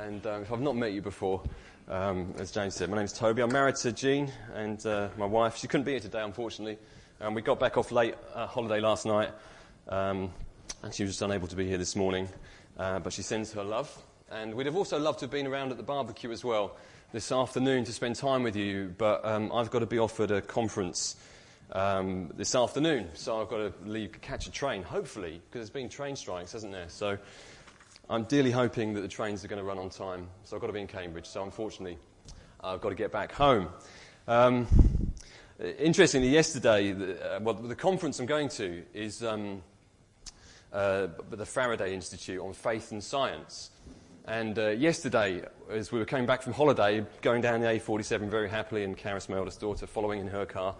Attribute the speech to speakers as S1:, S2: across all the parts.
S1: And um, if I've not met you before, um, as James said, my name's Toby. I'm married to Jean and uh, my wife. She couldn't be here today, unfortunately. Um, we got back off late uh, holiday last night, um, and she was just unable to be here this morning. Uh, but she sends her love. And we'd have also loved to have been around at the barbecue as well this afternoon to spend time with you. But um, I've got to be offered a conference um, this afternoon, so I've got to leave, catch a train, hopefully, because there's been train strikes, hasn't there? So I'm dearly hoping that the trains are going to run on time. So I've got to be in Cambridge. So unfortunately, I've got to get back home. Um, interestingly, yesterday, the, uh, well, the conference I'm going to is um, uh, the Faraday Institute on Faith and Science. And uh, yesterday, as we were coming back from holiday, going down the A47 very happily, and Karis, my eldest daughter, following in her car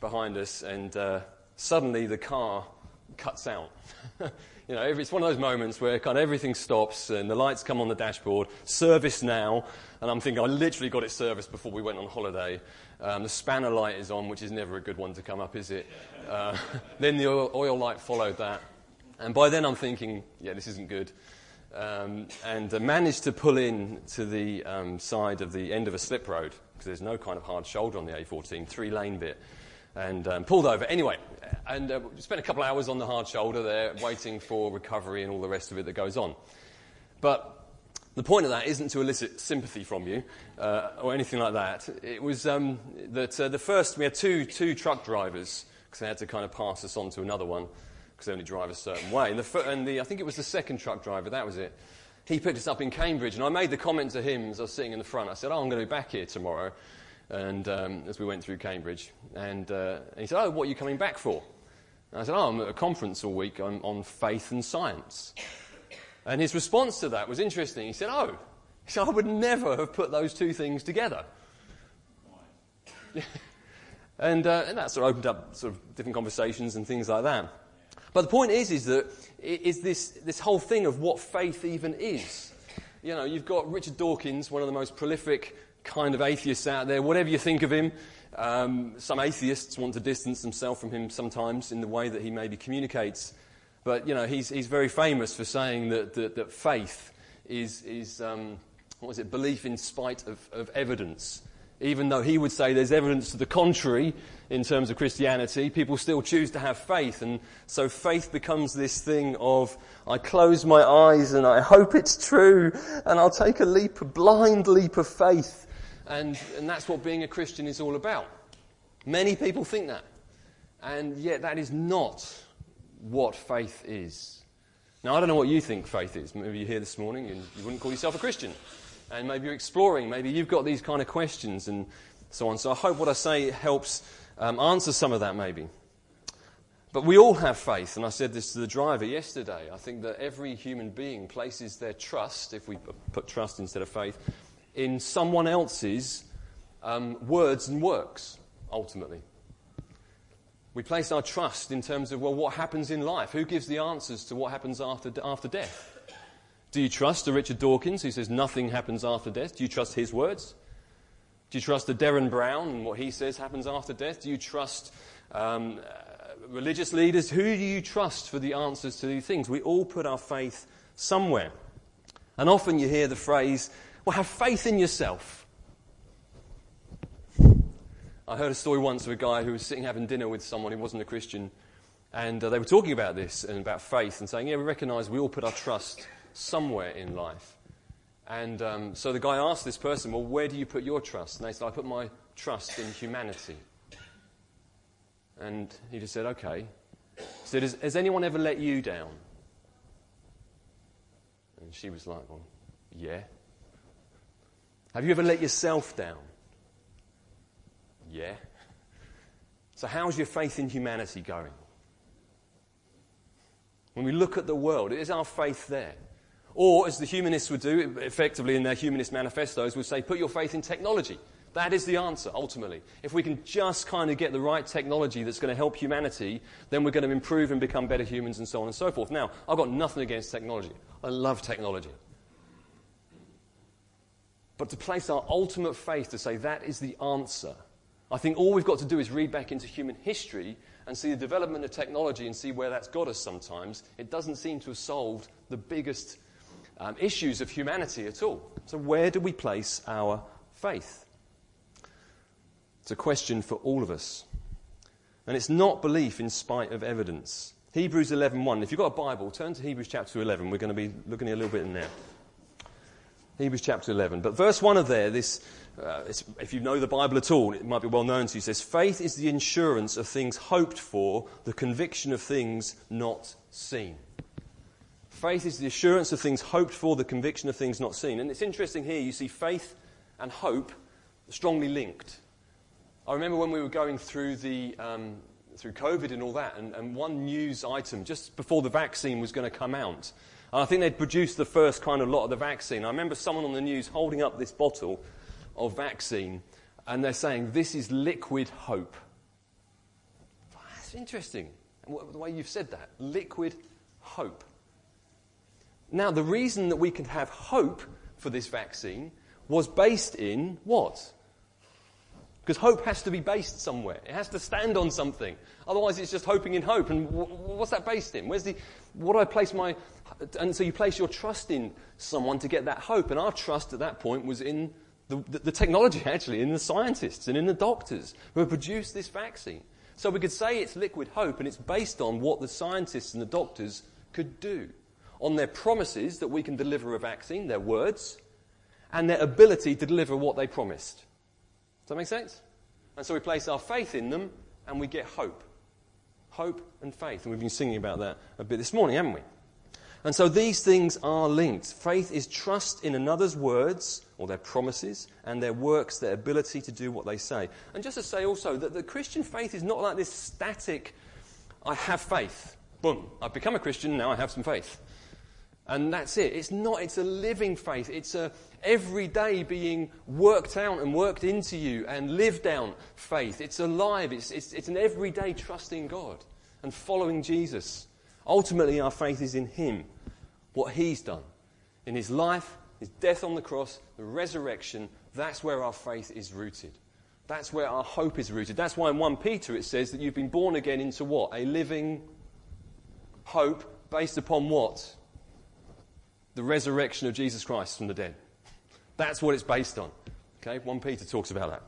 S1: behind us, and uh, suddenly the car cuts out. you know, it's one of those moments where kind of everything stops and the lights come on the dashboard, service now, and I'm thinking I literally got it serviced before we went on holiday. Um, the spanner light is on, which is never a good one to come up, is it? Uh, then the oil, oil, light followed that. And by then I'm thinking, yeah, this isn't good. Um, and uh, managed to pull in to the um, side of the end of a slip road, because there's no kind of hard shoulder on the A14, three lane bit and um, pulled over. Anyway, and uh, spent a couple of hours on the hard shoulder there, waiting for recovery and all the rest of it that goes on. But the point of that isn't to elicit sympathy from you uh, or anything like that. It was um, that uh, the first, we had two, two truck drivers because they had to kind of pass us on to another one because they only drive a certain way. And, the, and the, I think it was the second truck driver, that was it. He picked us up in Cambridge, and I made the comment to him as I was sitting in the front. I said, Oh, I'm going to be back here tomorrow and um, as we went through Cambridge. And, uh, and, he said, Oh, what are you coming back for? And I said, Oh, I'm at a conference all week on, on faith and science. And his response to that was interesting. He said, Oh, he said, I would never have put those two things together. and, uh, and that sort of opened up sort of different conversations and things like that. But the point is, is that is this, this whole thing of what faith even is. You know, you've got Richard Dawkins, one of the most prolific kind of atheists out there, whatever you think of him. Um, some atheists want to distance themselves from him sometimes in the way that he maybe communicates. But, you know, he's, he's very famous for saying that, that, that faith is, is um, what was it, belief in spite of, of evidence. Even though he would say there's evidence to the contrary in terms of Christianity, people still choose to have faith. And so faith becomes this thing of, I close my eyes and I hope it's true, and I'll take a leap, a blind leap of faith and, and that's what being a Christian is all about. Many people think that. And yet, that is not what faith is. Now, I don't know what you think faith is. Maybe you're here this morning and you wouldn't call yourself a Christian. And maybe you're exploring. Maybe you've got these kind of questions and so on. So I hope what I say helps um, answer some of that, maybe. But we all have faith, and I said this to the driver yesterday. I think that every human being places their trust, if we put trust instead of faith, in someone else's um, words and works, ultimately. We place our trust in terms of, well, what happens in life? Who gives the answers to what happens after, after death? Do you trust a Richard Dawkins who says nothing happens after death? Do you trust his words? Do you trust a Derren Brown and what he says happens after death? Do you trust um, uh, religious leaders? Who do you trust for the answers to these things? We all put our faith somewhere. And often you hear the phrase, well, have faith in yourself. I heard a story once of a guy who was sitting having dinner with someone who wasn't a Christian, and uh, they were talking about this and about faith and saying, Yeah, we recognize we all put our trust somewhere in life. And um, so the guy asked this person, Well, where do you put your trust? And they said, I put my trust in humanity. And he just said, Okay. He said, Has, has anyone ever let you down? And she was like, Well, yeah. Have you ever let yourself down? Yeah. So, how's your faith in humanity going? When we look at the world, is our faith there? Or, as the humanists would do, effectively in their humanist manifestos, would say, put your faith in technology. That is the answer, ultimately. If we can just kind of get the right technology that's going to help humanity, then we're going to improve and become better humans and so on and so forth. Now, I've got nothing against technology. I love technology. But to place our ultimate faith to say that is the answer, I think all we've got to do is read back into human history and see the development of technology and see where that's got us sometimes. It doesn't seem to have solved the biggest um, issues of humanity at all. So, where do we place our faith? It's a question for all of us. And it's not belief in spite of evidence. Hebrews 11.1. If you've got a Bible, turn to Hebrews chapter 11. We're going to be looking a little bit in there. Hebrews chapter 11. But verse 1 of there, this, uh, if you know the Bible at all, it might be well known to you, says, Faith is the insurance of things hoped for, the conviction of things not seen. Faith is the assurance of things hoped for, the conviction of things not seen. And it's interesting here, you see faith and hope strongly linked. I remember when we were going through the um, through COVID and all that, and, and, one news item just before the vaccine was going to come out. And I think they'd produced the first kind of lot of the vaccine. I remember someone on the news holding up this bottle of vaccine, and they're saying, This is liquid hope. That's interesting, the way you've said that. Liquid hope. Now, the reason that we can have hope for this vaccine was based in what? Because hope has to be based somewhere. It has to stand on something. Otherwise, it's just hoping in hope. And what's that based in? Where's the, what do I place my, and so you place your trust in someone to get that hope. And our trust at that point was in the, the, the technology, actually, in the scientists and in the doctors who have produced this vaccine. So we could say it's liquid hope, and it's based on what the scientists and the doctors could do, on their promises that we can deliver a vaccine, their words, and their ability to deliver what they promised. Does that make sense? And so we place our faith in them and we get hope. Hope and faith. And we've been singing about that a bit this morning, haven't we? And so these things are linked. Faith is trust in another's words or their promises and their works, their ability to do what they say. And just to say also that the Christian faith is not like this static, I have faith. Boom, I've become a Christian, now I have some faith. And that's it. It's not, it's a living faith. It's a every day being worked out and worked into you and lived out faith. It's alive. It's, it's, it's an everyday trusting God and following Jesus. Ultimately, our faith is in Him, what He's done. In His life, His death on the cross, the resurrection, that's where our faith is rooted. That's where our hope is rooted. That's why in 1 Peter it says that you've been born again into what? A living hope based upon what? the resurrection of Jesus Christ from the dead. That's what it's based on. Okay, 1 Peter talks about that.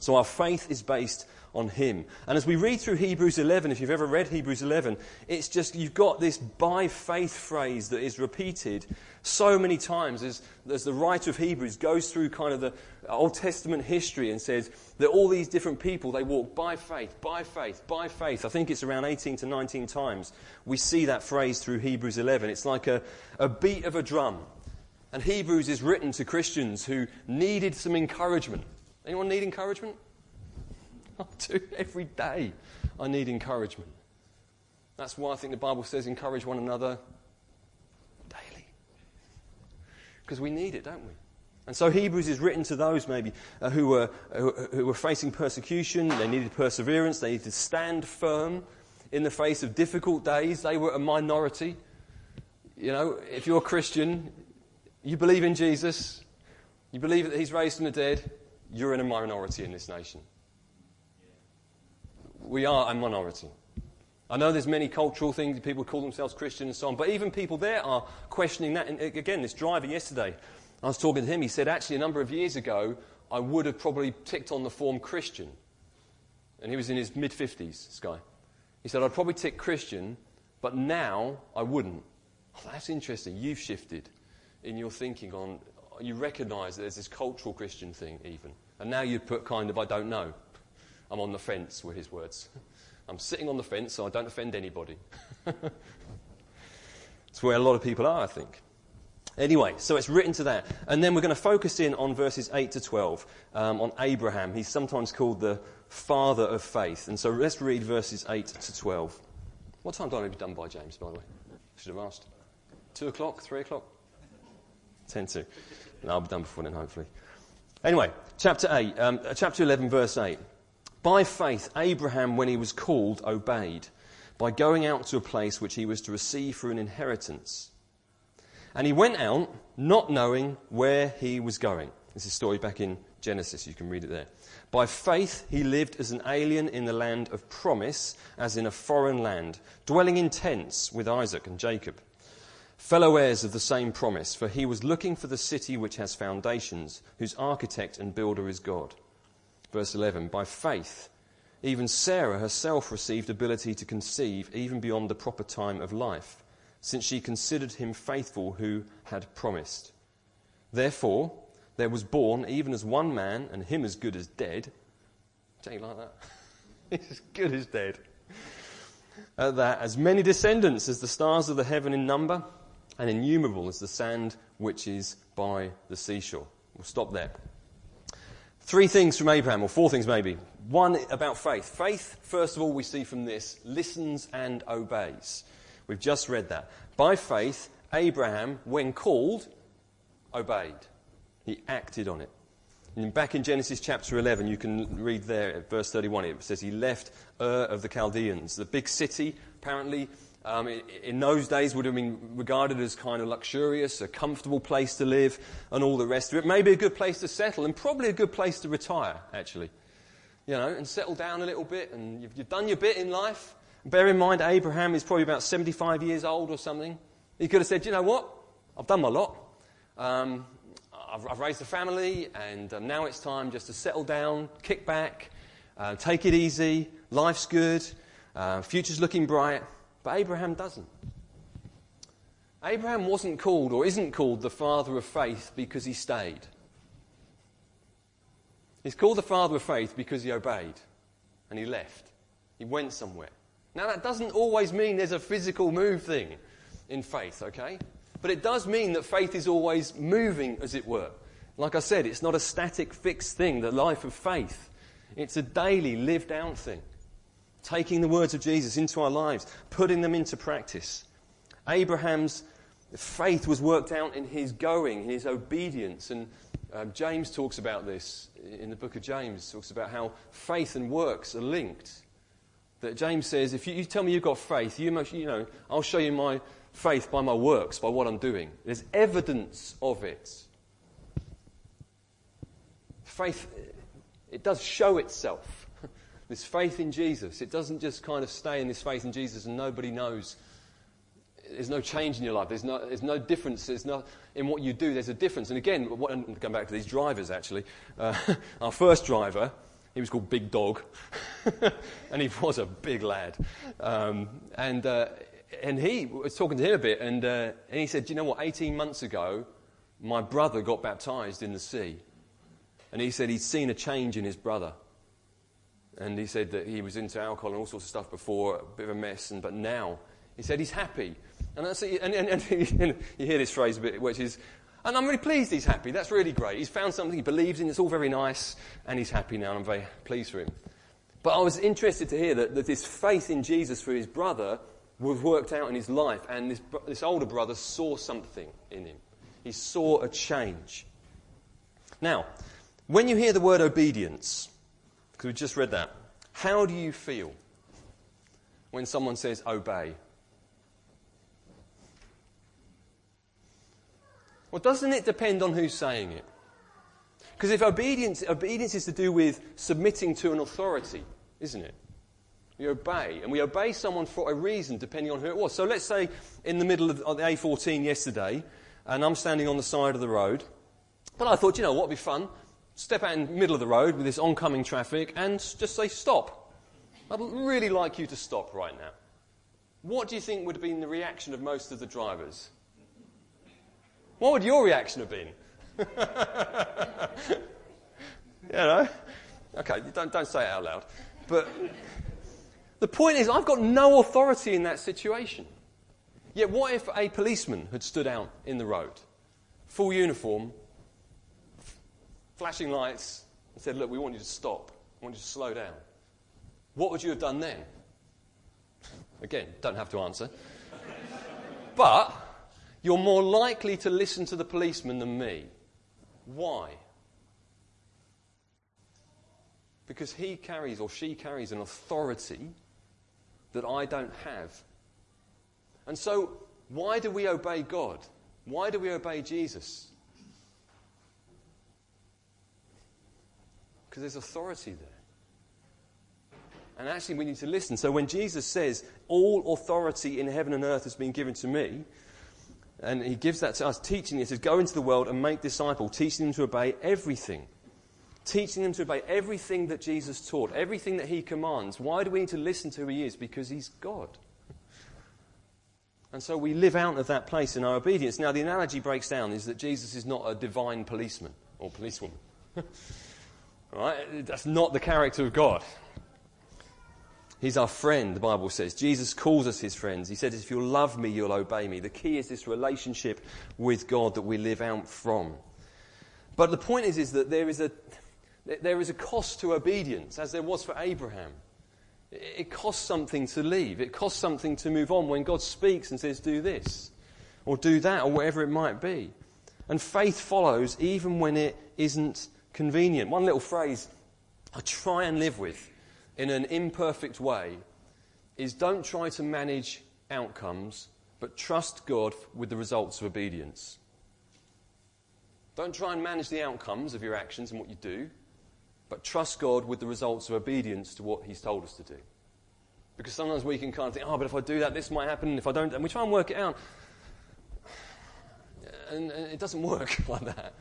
S1: So our faith is based on him. And as we read through Hebrews 11, if you've ever read Hebrews 11, it's just you've got this by faith phrase that is repeated so many times as, as the writer of Hebrews goes through kind of the Old Testament history and says that all these different people, they walk by faith, by faith, by faith. I think it's around 18 to 19 times we see that phrase through Hebrews 11. It's like a, a beat of a drum. And Hebrews is written to Christians who needed some encouragement. Anyone need encouragement? I do every day. I need encouragement. That's why I think the Bible says encourage one another daily. Because we need it, don't we? And so Hebrews is written to those maybe uh, who, were, uh, who were facing persecution. They needed perseverance. They needed to stand firm in the face of difficult days. They were a minority. You know, if you're a Christian, you believe in Jesus, you believe that he's raised from the dead, you're in a minority in this nation we are a minority. I know there's many cultural things, people call themselves Christian and so on, but even people there are questioning that. And again, this driver yesterday, I was talking to him, he said, actually, a number of years ago, I would have probably ticked on the form Christian. And he was in his mid 50s, this guy. He said, I'd probably tick Christian, but now I wouldn't. Oh, that's interesting. You've shifted in your thinking on, you recognize that there's this cultural Christian thing, even. And now you put kind of, I don't know. I'm on the fence, were his words. I'm sitting on the fence so I don't offend anybody. It's where a lot of people are, I think. Anyway, so it's written to that. And then we're going to focus in on verses 8 to 12 um, on Abraham. He's sometimes called the father of faith. And so let's read verses 8 to 12. What time do I need to be done by, James, by the way? Should have asked. 2 o'clock? 3 o'clock? 10 to. No, I'll be done before then, hopefully. Anyway, chapter 8, um, chapter 11, verse 8. By faith, Abraham, when he was called, obeyed by going out to a place which he was to receive for an inheritance. And he went out not knowing where he was going. This is a story back in Genesis. You can read it there. By faith, he lived as an alien in the land of promise, as in a foreign land, dwelling in tents with Isaac and Jacob fellow heirs of the same promise, for he was looking for the city which has foundations, whose architect and builder is God. Verse 11 By faith, even Sarah herself received ability to conceive even beyond the proper time of life, since she considered him faithful who had promised. Therefore, there was born, even as one man, and him as good as dead. Don't like that? He's as good as dead. At that, as many descendants as the stars of the heaven in number, and innumerable as the sand which is by the seashore. We'll stop there. Three things from Abraham, or four things maybe. One about faith. Faith, first of all, we see from this, listens and obeys. We've just read that. By faith, Abraham, when called, obeyed. He acted on it. And back in Genesis chapter 11, you can read there at verse 31, it says he left Ur of the Chaldeans, the big city, apparently um, in those days would have been regarded as kind of luxurious, a comfortable place to live, and all the rest of it. Maybe a good place to settle, and probably a good place to retire, actually. You know, and settle down a little bit, and you've, you've done your bit in life. Bear in mind, Abraham is probably about 75 years old or something. He could have said, you know what? I've done my lot. Um, I've, I've, raised a family, and um, now it's time just to settle down, kick back, uh, take it easy. Life's good. Uh, future's looking bright. But Abraham doesn't. Abraham wasn't called or isn't called the father of faith because he stayed. He's called the father of faith because he obeyed and he left. He went somewhere. Now, that doesn't always mean there's a physical move thing in faith, okay? But it does mean that faith is always moving, as it were. Like I said, it's not a static, fixed thing, the life of faith. It's a daily, lived out thing taking the words of Jesus into our lives, putting them into practice. Abraham's faith was worked out in his going, in his obedience. And um, James talks about this in the book of James, talks about how faith and works are linked. That James says, if you, you tell me you've got faith, you, must, you know, I'll show you my faith by my works, by what I'm doing. There's evidence of it. Faith, it does show itself. This faith in Jesus. It doesn't just kind of stay in this faith in Jesus and nobody knows. There's no change in your life. There's no, there's no difference. There's no, in what you do, there's a difference. And again, what, and come back to these drivers actually. Uh, our first driver, he was called Big Dog. and he was a big lad. Um, and, uh, and he was talking to him a bit, and, uh, and he said, Do you know what? 18 months ago, my brother got baptized in the sea. And he said he'd seen a change in his brother. And he said that he was into alcohol and all sorts of stuff before, a bit of a mess, and, but now he said he's happy. And, that's, and, and, and you hear this phrase a bit, which is, and I'm really pleased he's happy. That's really great. He's found something he believes in. It's all very nice, and he's happy now, and I'm very pleased for him. But I was interested to hear that, that this faith in Jesus for his brother was worked out in his life, and this, this older brother saw something in him. He saw a change. Now, when you hear the word obedience, because we just read that. How do you feel when someone says obey? Well, doesn't it depend on who's saying it? Because if obedience, obedience is to do with submitting to an authority, isn't it? We obey, and we obey someone for a reason, depending on who it was. So let's say in the middle of the A14 yesterday, and I'm standing on the side of the road, but I thought, you know what would be fun? Step out in the middle of the road with this oncoming traffic and just say, stop. I'd really like you to stop right now. What do you think would have been the reaction of most of the drivers? What would your reaction have been? you know? Okay, don't, don't say it out loud. But the point is, I've got no authority in that situation. Yet, what if a policeman had stood out in the road, full uniform, flashing lights and said, Look, we want you to stop. We want you to slow down. What would you have done then? Again, don't have to answer. but you're more likely to listen to the policeman than me. Why? Because he carries or she carries an authority that I don't have. And so, why do we obey God? Why do we obey Jesus? Because there's authority there. And actually, we need to listen. So when Jesus says, All authority in heaven and earth has been given to me, And he gives that to us, teaching us, says, go into the world and make disciples, teaching them to obey everything. Teaching them to obey everything that Jesus taught, everything that he commands. Why do we need to listen to who he is? Because he's God. And so we live out of that place in our obedience. Now, the analogy breaks down is that Jesus is not a divine policeman or policewoman. right? That's not the character of God. He's our friend, the Bible says. Jesus calls us his friends. He says, If you'll love me, you'll obey me. The key is this relationship with God that we live out from. But the point is, is that there is, a, there is a cost to obedience, as there was for Abraham. It costs something to leave. It costs something to move on when God speaks and says, Do this, or do that, or whatever it might be. And faith follows even when it isn't convenient. One little phrase I try and live with in an imperfect way is don't try to manage outcomes, but trust God with the results of obedience. Don't try and manage the outcomes of your actions and what you do, but trust God with the results of obedience to what He's told us to do. Because sometimes we can kind of think, oh, but if I do that, this might happen, if I don't, and we try and work it out. And, and it doesn't work like that.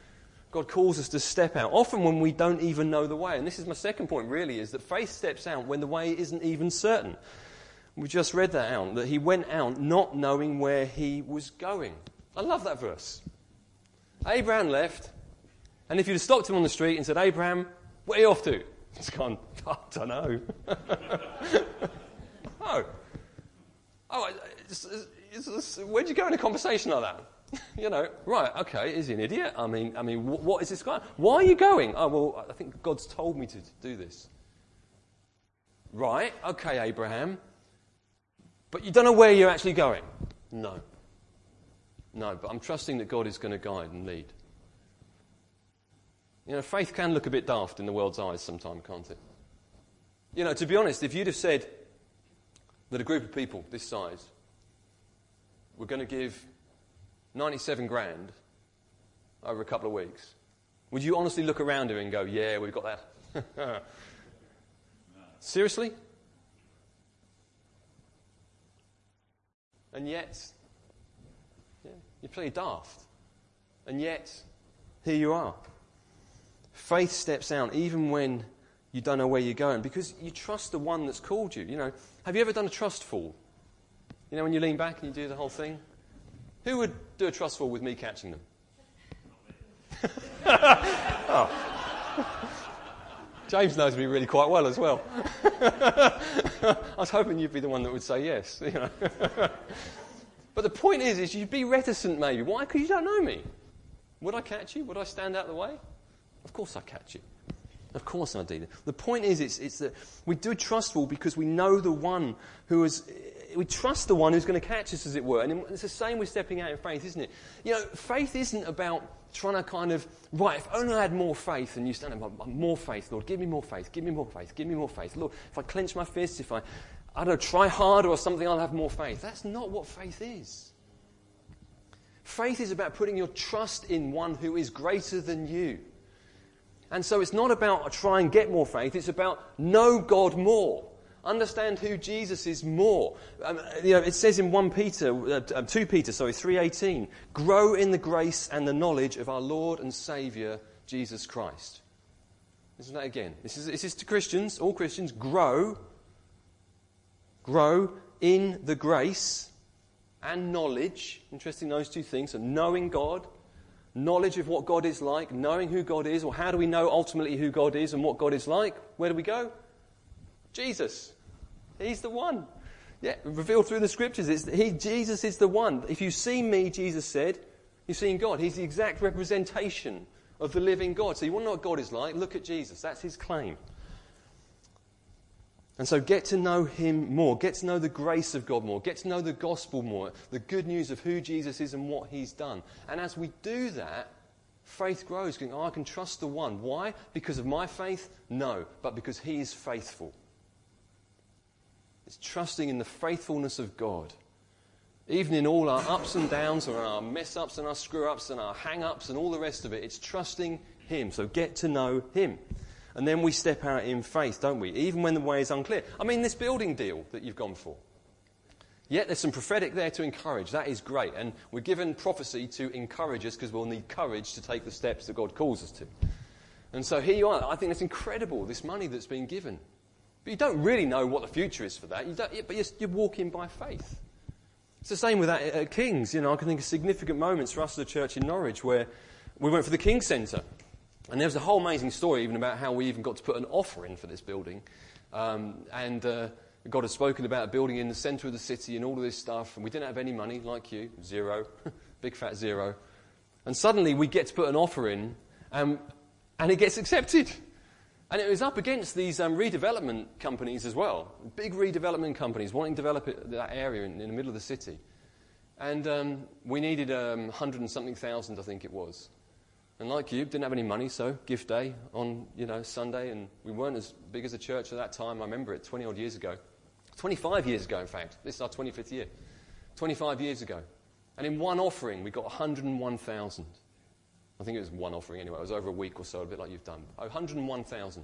S1: God calls us to step out, often when we don't even know the way. And this is my second point, really, is that faith steps out when the way isn't even certain. We just read that out, that he went out not knowing where he was going. I love that verse. Abraham left, and if you'd have stopped him on the street and said, Abraham, where are you off to? He's gone, I don't know. oh. Oh, it's, it's, it's, where'd you go in a conversation like that? you know, right, okay, is he an idiot? I mean, I mean, what is this guy? Why are you going? Oh, well, I think God's told me to do this. Right, okay, Abraham. But you don't know where you're actually going? No. No, but I'm trusting that God is going to guide and lead. You know, faith can look a bit daft in the world's eyes sometimes, can't it? You know, to be honest, if you'd have said that a group of people this size were going to give 97 grand over a couple of weeks, would you honestly look around you and go, yeah, we've got that? Seriously? And yet, yeah, you're pretty daft. And yet, here you are. Faith steps out even when you don't know where you're going because you trust the one that's called you. You know, have you ever done a trust fall? You know, when you lean back and you do the whole thing? Who would do a trust fall with me catching them? oh. James knows me really quite well as well. I was hoping you'd be the one that would say yes. You know. but the point is, is you'd be reticent maybe. Why? Because you don't know me. Would I catch you? Would I stand out of the way? Of course I catch you. Of course I do. The point is, it's, it's that we do trust fall because we know the one who is, we trust the one who's going to catch us, as it were. And it's the same with stepping out in faith, isn't it? You know, faith isn't about trying to kind of, right, if only I had more faith, and you stand up, more faith, Lord, give me more faith, give me more faith, give me more faith. Lord, if I clench my fists, if I, I don't know, try harder or something, I'll have more faith. That's not what faith is. Faith is about putting your trust in one who is greater than you. And so it's not about try and get more faith, it's about know God more. Understand who Jesus is more. Um, you know, it says in 1 Peter, uh, uh 2 Peter, sorry, 3.18, grow in the grace and the knowledge of our Lord and Saviour, Jesus Christ. Listen that again. This is, this is to Christians, all Christians, grow, grow in the grace and knowledge. Interesting, those two things. So knowing God knowledge of what God is like, knowing who God is, or how do we know ultimately who God is and what God is like? Where do we go? Jesus. He's the one. Yeah, revealed through the scriptures. It's, he, Jesus is the one. If you see me, Jesus said, you've seen God. He's the exact representation of the living God. So you want to know what God is like? Look at Jesus. That's his claim. And so get to know him more. Get to know the grace of God more. Get to know the gospel more. The good news of who Jesus is and what he's done. And as we do that, faith grows. Going, oh, I can trust the one. Why? Because of my faith? No, but because he is faithful. It's trusting in the faithfulness of God. Even in all our ups and downs, or our mess ups and our screw ups and our hang ups and all the rest of it, it's trusting him. So get to know him. And then we step out in faith, don't we? Even when the way is unclear. I mean, this building deal that you've gone for. Yet there's some prophetic there to encourage. That is great. And we're given prophecy to encourage us because we'll need courage to take the steps that God calls us to. And so here you are. I think it's incredible, this money that's been given. But you don't really know what the future is for that. You but you're, you're, walking by faith. It's the same with that at King's. You know, I can think of significant moments for us as a church in Norwich where we went for the King's Centre. And there was a whole amazing story even about how we even got to put an offer in for this building. Um, and uh, God had spoken about a building in the centre of the city and all of this stuff. And we didn't have any money, like you, zero, big fat zero. And suddenly we get to put an offer in, and, and it gets accepted. And it was up against these um, redevelopment companies as well, big redevelopment companies wanting to develop it, that area in, in, the middle of the city. And um, we needed um, 100 and something thousand, I think it was. And like you, didn't have any money, so gift day on, you know, Sunday, and we weren't as big as a church at that time. I remember it 20 odd years ago. 25 years ago, in fact. This is our 25th year. 25 years ago. And in one offering, we got 101,000. I think it was one offering anyway. It was over a week or so, a bit like you've done. 101,000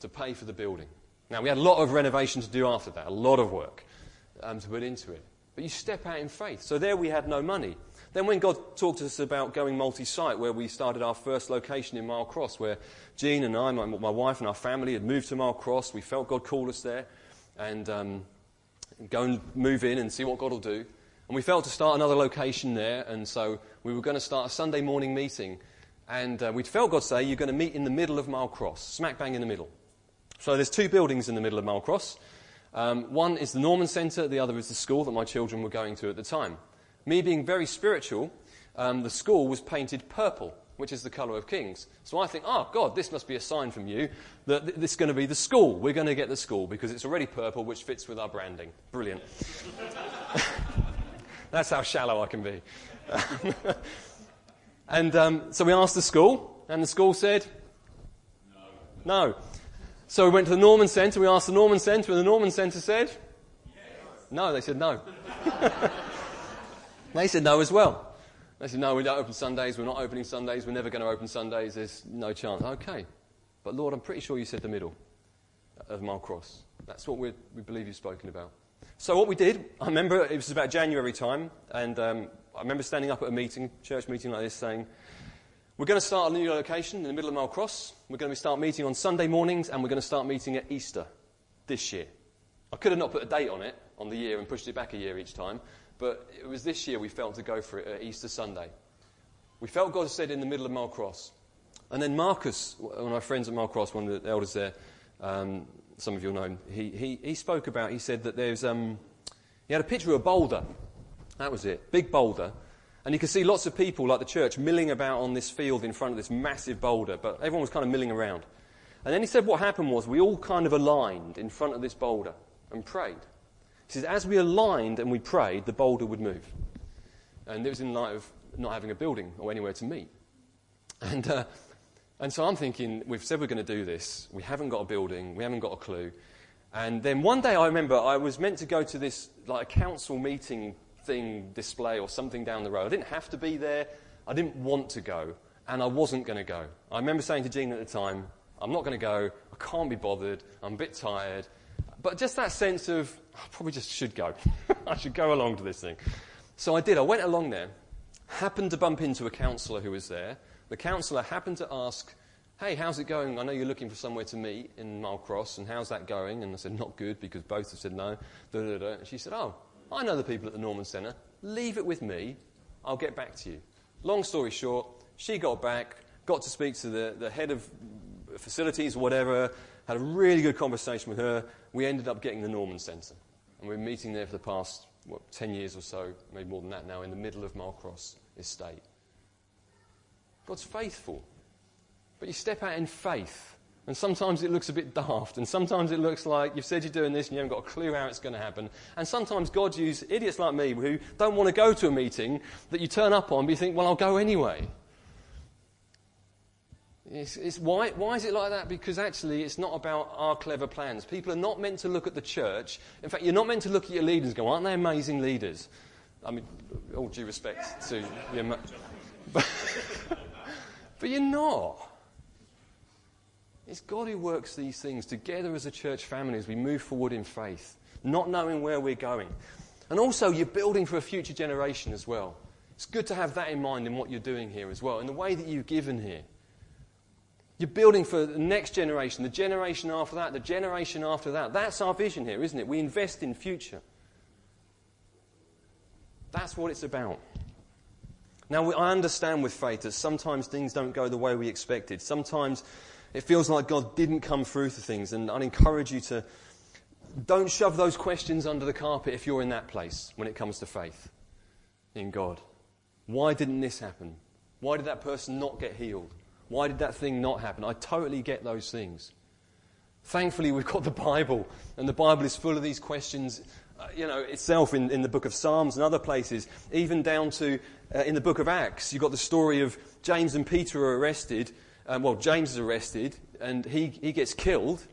S1: to pay for the building. Now, we had a lot of renovation to do after that, a lot of work um, to put into it. But you step out in faith. So there we had no money. Then when God talked to us about going multi-site, where we started our first location in Mile Cross, where Jean and I, my, my wife and our family had moved to Mile Cross, we felt God called us there and um, go and move in and see what God will do. And we felt to start another location there, and so we were going to start a Sunday morning meeting. And uh, we felt God say, You're going to meet in the middle of Mile Cross, smack bang in the middle. So there's two buildings in the middle of Mile Cross. Um, one is the Norman Centre, the other is the school that my children were going to at the time. Me being very spiritual, um, the school was painted purple, which is the colour of kings. So I think, oh, God, this must be a sign from you that th- this is going to be the school. We're going to get the school because it's already purple, which fits with our branding. Brilliant. That's how shallow I can be. and um, so we asked the school, and the school said, no. no. So we went to the Norman Centre, we asked the Norman Centre, and the Norman Centre said, yes. no, they said no. they said no as well. They said, no, we don't open Sundays, we're not opening Sundays, we're never going to open Sundays, there's no chance. Okay. But Lord, I'm pretty sure you said the middle of Mile Cross. That's what we believe you've spoken about. So what we did, I remember it was about January time, and um, I remember standing up at a meeting, church meeting like this, saying, we're going to start a new location in the middle of Mile Cross. We're going to start meeting on Sunday mornings, and we're going to start meeting at Easter this year. I could have not put a date on it, on the year, and pushed it back a year each time, but it was this year we felt to go for it at Easter Sunday. We felt God said in the middle of Mile Cross. And then Marcus, one of my friends at Mile Cross, one of the elders there, um, some of you know he, he, he spoke about, he said that there's, um, he had a picture of a boulder. That was it, big boulder. And you could see lots of people, like the church, milling about on this field in front of this massive boulder, but everyone was kind of milling around. And then he said what happened was we all kind of aligned in front of this boulder and prayed. He says, as we aligned and we prayed, the boulder would move. And it was in light of not having a building or anywhere to meet. And uh, and so I'm thinking, we've said we're going to do this. We haven't got a building. We haven't got a clue. And then one day I remember I was meant to go to this, like a council meeting thing, display or something down the road. I didn't have to be there. I didn't want to go. And I wasn't going to go. I remember saying to Jean at the time, I'm not going to go. I can't be bothered. I'm a bit tired. But just that sense of, I probably just should go. I should go along to this thing. So I did. I went along there, happened to bump into a councillor who was there. The councillor happened to ask, Hey, how's it going? I know you're looking for somewhere to meet in Mile Cross, and how's that going? And I said, Not good, because both have said no. Da, da, da. And she said, Oh, I know the people at the Norman Centre. Leave it with me. I'll get back to you. Long story short, she got back, got to speak to the, the head of facilities, whatever, had a really good conversation with her. We ended up getting the Norman Centre. And we've been meeting there for the past, what, 10 years or so, maybe more than that now, in the middle of Mile Cross estate. God's faithful. But you step out in faith. And sometimes it looks a bit daft. And sometimes it looks like you've said you're doing this and you haven't got a clue how it's going to happen. And sometimes God uses idiots like me who don't want to go to a meeting that you turn up on, but you think, well, I'll go anyway. It's, it's why, why is it like that? Because actually, it's not about our clever plans. People are not meant to look at the church. In fact, you're not meant to look at your leaders and go, aren't they amazing leaders? I mean, all due respect to your. But, but you're not. It's God who works these things together as a church family as we move forward in faith, not knowing where we're going. And also, you're building for a future generation as well. It's good to have that in mind in what you're doing here as well, in the way that you've given here. You're building for the next generation, the generation after that, the generation after that. That's our vision here, isn't it? We invest in future. That's what it's about. Now, I understand with faith that sometimes things don't go the way we expected. Sometimes it feels like God didn't come through to things, and I'd encourage you to don't shove those questions under the carpet if you're in that place when it comes to faith in God. Why didn't this happen? Why did that person not get healed? Why did that thing not happen? I totally get those things. Thankfully, we've got the Bible, and the Bible is full of these questions, you know, itself in, in the book of Psalms and other places, even down to uh, in the book of Acts. You've got the story of James and Peter are arrested. Um, well, James is arrested, and he, he gets killed.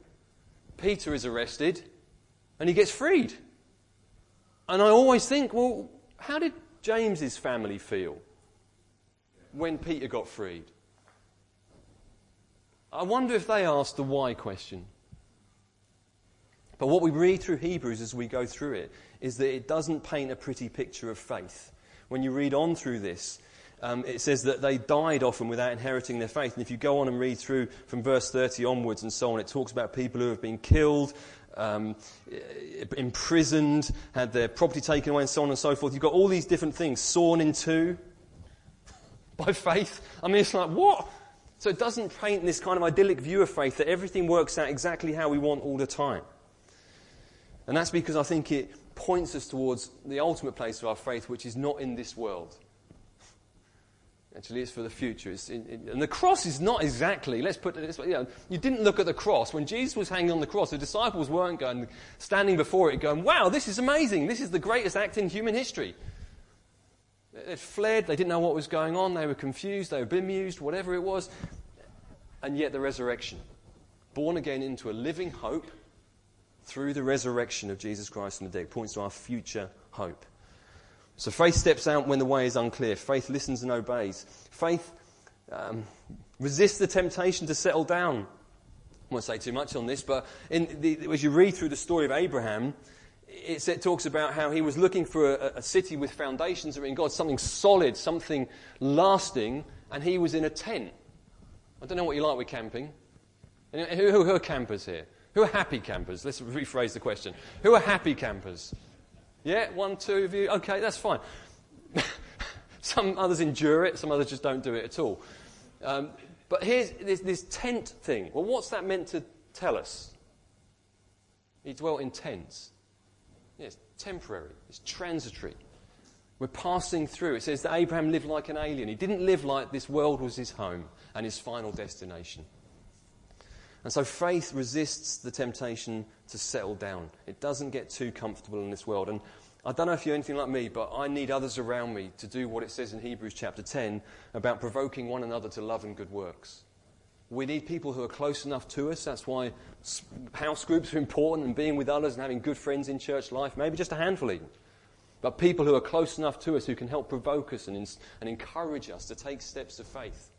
S1: Peter is arrested, and he gets freed. And I always think, well, how did James's family feel when Peter got freed? I wonder if they asked the why question. But what we read through Hebrews as we go through it is that it doesn't paint a pretty picture of faith. When you read on through this, um, it says that they died often without inheriting their faith. And if you go on and read through from verse 30 onwards and so on, it talks about people who have been killed, um, imprisoned, had their property taken away, and so on and so forth. You've got all these different things sawn in two by faith. I mean, it's like, what? So it doesn't paint this kind of idyllic view of faith that everything works out exactly how we want all the time. And that's because I think it points us towards the ultimate place of our faith, which is not in this world. Actually, it's for the future. In, in, and the cross is not exactly, let's put it this way, you, know, you didn't look at the cross. When Jesus was hanging on the cross, the disciples weren't going, standing before it going, wow, this is amazing. This is the greatest act in human history. They fled. They didn't know what was going on. They were confused. They were bemused, whatever it was. And yet, the resurrection. Born again into a living hope through the resurrection of Jesus Christ from the dead It points to our future hope. So faith steps out when the way is unclear. Faith listens and obeys. Faith um, resists the temptation to settle down. I won't say too much on this, but the, as you read through the story of Abraham, it, it talks about how he was looking for a, a city with foundations in God, something solid, something lasting, and he was in a tent. I don't know what you like with camping. Who, who, who are campers here? Who are happy campers? Let's rephrase the question. Who are happy campers? Yeah, one, two of you. Okay, that's fine. some others endure it, some others just don't do it at all. Um, but here's this, this tent thing. Well, what's that meant to tell us? He dwelt in tents. Yeah, it's temporary, it's transitory. We're passing through. It says that Abraham lived like an alien. He didn't live like this world was his home and his final destination. And so faith resists the temptation to settle down. It doesn't get too comfortable in this world. And I don't know if you're anything like me, but I need others around me to do what it says in Hebrews chapter 10 about provoking one another to love and good works. We need people who are close enough to us. That's why house groups are important and being with others and having good friends in church life, maybe just a handful even. But people who are close enough to us who can help provoke us and, and encourage us to take steps of faith.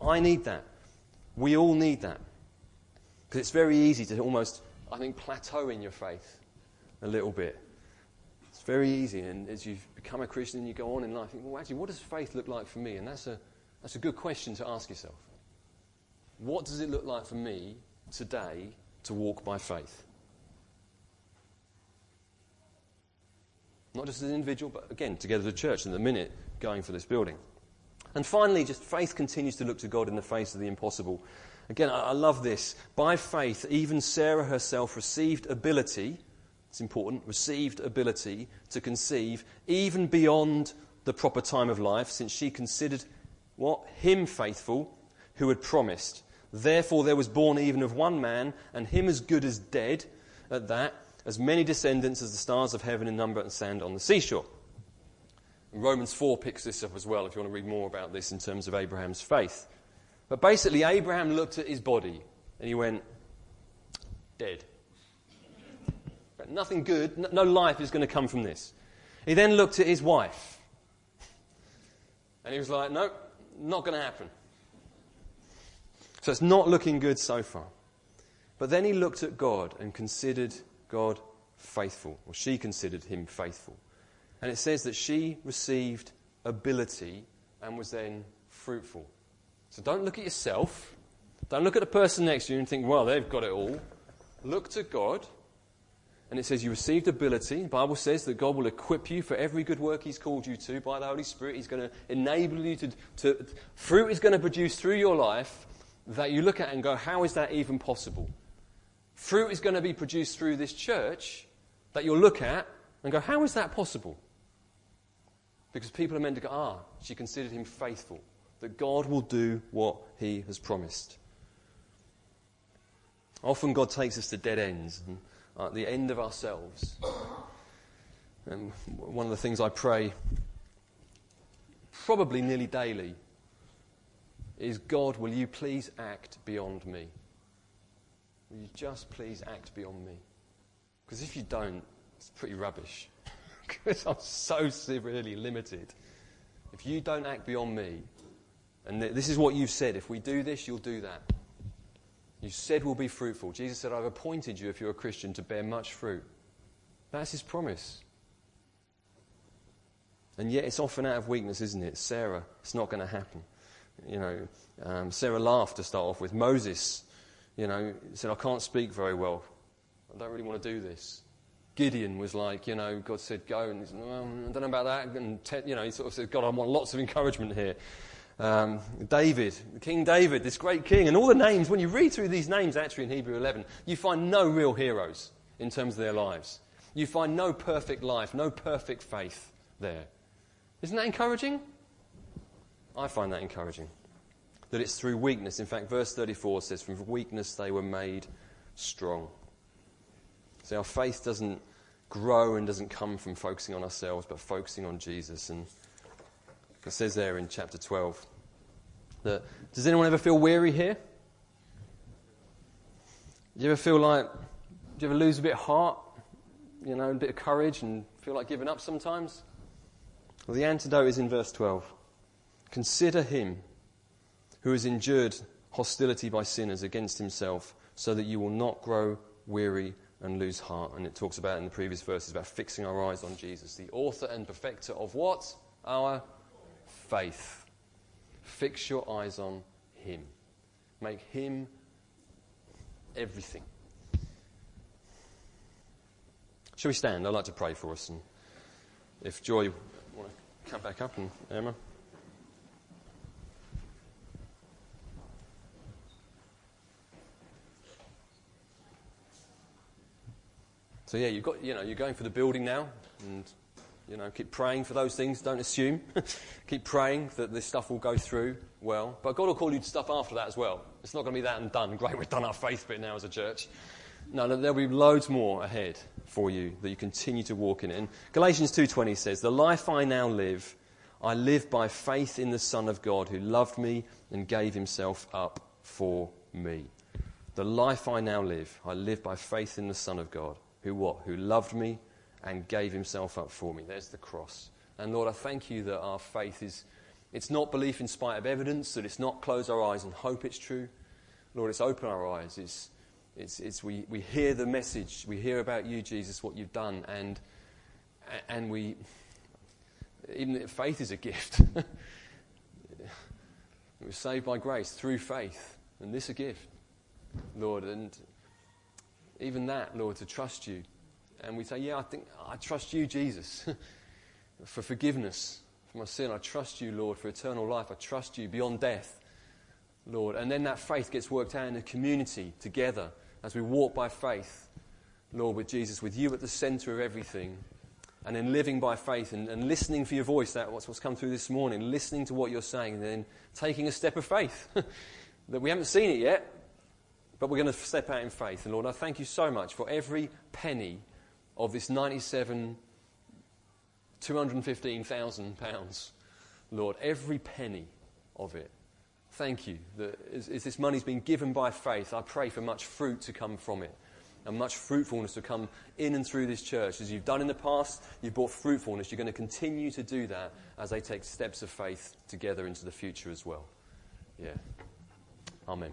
S1: I need that. We all need that. Because it's very easy to almost, I think, plateau in your faith a little bit. It's very easy. And as you become a Christian and you go on in life, think, well, actually, what does faith look like for me? And that's a, that's a good question to ask yourself. What does it look like for me today to walk by faith? Not just as an individual, but again, together as a church in the minute going for this building. And finally, just faith continues to look to God in the face of the impossible. Again, I love this. By faith, even Sarah herself received ability, it's important, received ability to conceive even beyond the proper time of life, since she considered what? Him faithful who had promised. Therefore, there was born even of one man, and him as good as dead, at that, as many descendants as the stars of heaven in number and sand on the seashore. Romans 4 picks this up as well, if you want to read more about this in terms of Abraham's faith. But basically, Abraham looked at his body and he went, dead. Nothing good, no life is going to come from this. He then looked at his wife and he was like, nope, not going to happen. So it's not looking good so far. But then he looked at God and considered God faithful, or she considered him faithful. And it says that she received ability and was then fruitful. So don't look at yourself. Don't look at the person next to you and think, well, they've got it all. Look to God. And it says you received ability. The Bible says that God will equip you for every good work He's called you to by the Holy Spirit. He's going to enable you to, to fruit is going to produce through your life that you look at and go, how is that even possible? Fruit is going to be produced through this church that you'll look at and go, how is that possible? Because people are meant to go, ah, she considered him faithful, that God will do what he has promised. Often God takes us to dead ends, and at the end of ourselves. And one of the things I pray, probably nearly daily, is God, will you please act beyond me? Will you just please act beyond me? Because if you don't, it's pretty rubbish. because I'm so severely limited. If you don't act beyond me, and this is what you've said if we do this, you'll do that. You said we'll be fruitful. Jesus said, I've appointed you, if you're a Christian, to bear much fruit. That's his promise. And yet it's often out of weakness, isn't it? Sarah, it's not going to happen. You know, um, Sarah laughed to start off with. Moses, you know, said, I can't speak very well. I don't really want to do this. Gideon was like, you know, God said go, and he said, well, I don't know about that. And, te- you know, he sort of said, God, I want lots of encouragement here. Um, David, King David, this great king, and all the names, when you read through these names actually in Hebrew 11, you find no real heroes in terms of their lives. You find no perfect life, no perfect faith there. Isn't that encouraging? I find that encouraging. That it's through weakness. In fact, verse 34 says, From weakness they were made strong. So our faith doesn't grow and doesn't come from focusing on ourselves, but focusing on Jesus. And it says there in chapter 12 that does anyone ever feel weary here? Do you ever feel like, do you ever lose a bit of heart, you know, a bit of courage and feel like giving up sometimes? Well, the antidote is in verse 12. Consider him who has endured hostility by sinners against himself, so that you will not grow weary and lose heart. And it talks about in the previous verses about fixing our eyes on Jesus, the author and perfecter of what? Our faith. Fix your eyes on him. Make him everything. Shall we stand? I'd like to pray for us. And if Joy want to come back up and Emma. So yeah, you've got, you know, you're going for the building now, and you know, keep praying for those things. Don't assume. keep praying that this stuff will go through well. But God will call you to stuff after that as well. It's not going to be that and done. Great, we've done our faith bit now as a church. No, there'll be loads more ahead for you that you continue to walk in. And Galatians 2:20 says, "The life I now live, I live by faith in the Son of God who loved me and gave himself up for me." The life I now live, I live by faith in the Son of God who what? Who loved me and gave himself up for me. There's the cross. And Lord, I thank you that our faith is, it's not belief in spite of evidence, that it's not close our eyes and hope it's true. Lord, it's open our eyes. It's, it's, it's we, we hear the message. We hear about you, Jesus, what you've done. And, and we, even faith is a gift. We're saved by grace through faith. And this is a gift, Lord. And even that, Lord, to trust you. And we say, Yeah, I think I trust you, Jesus, for forgiveness for my sin. I trust you, Lord, for eternal life. I trust you beyond death, Lord. And then that faith gets worked out in the community together as we walk by faith, Lord, with Jesus, with you at the center of everything. And then living by faith and, and listening for your voice, that what's, what's come through this morning, listening to what you're saying, and then taking a step of faith that we haven't seen it yet, but we're going to step out in faith. And Lord, I thank you so much for every penny of this 97, 215,000 pounds. Lord, every penny of it. Thank you that as, as this money's been given by faith, I pray for much fruit to come from it and much fruitfulness to come in and through this church. As you've done in the past, you've brought fruitfulness. You're going to continue to do that as they take steps of faith together into the future as well. Yeah. Amen.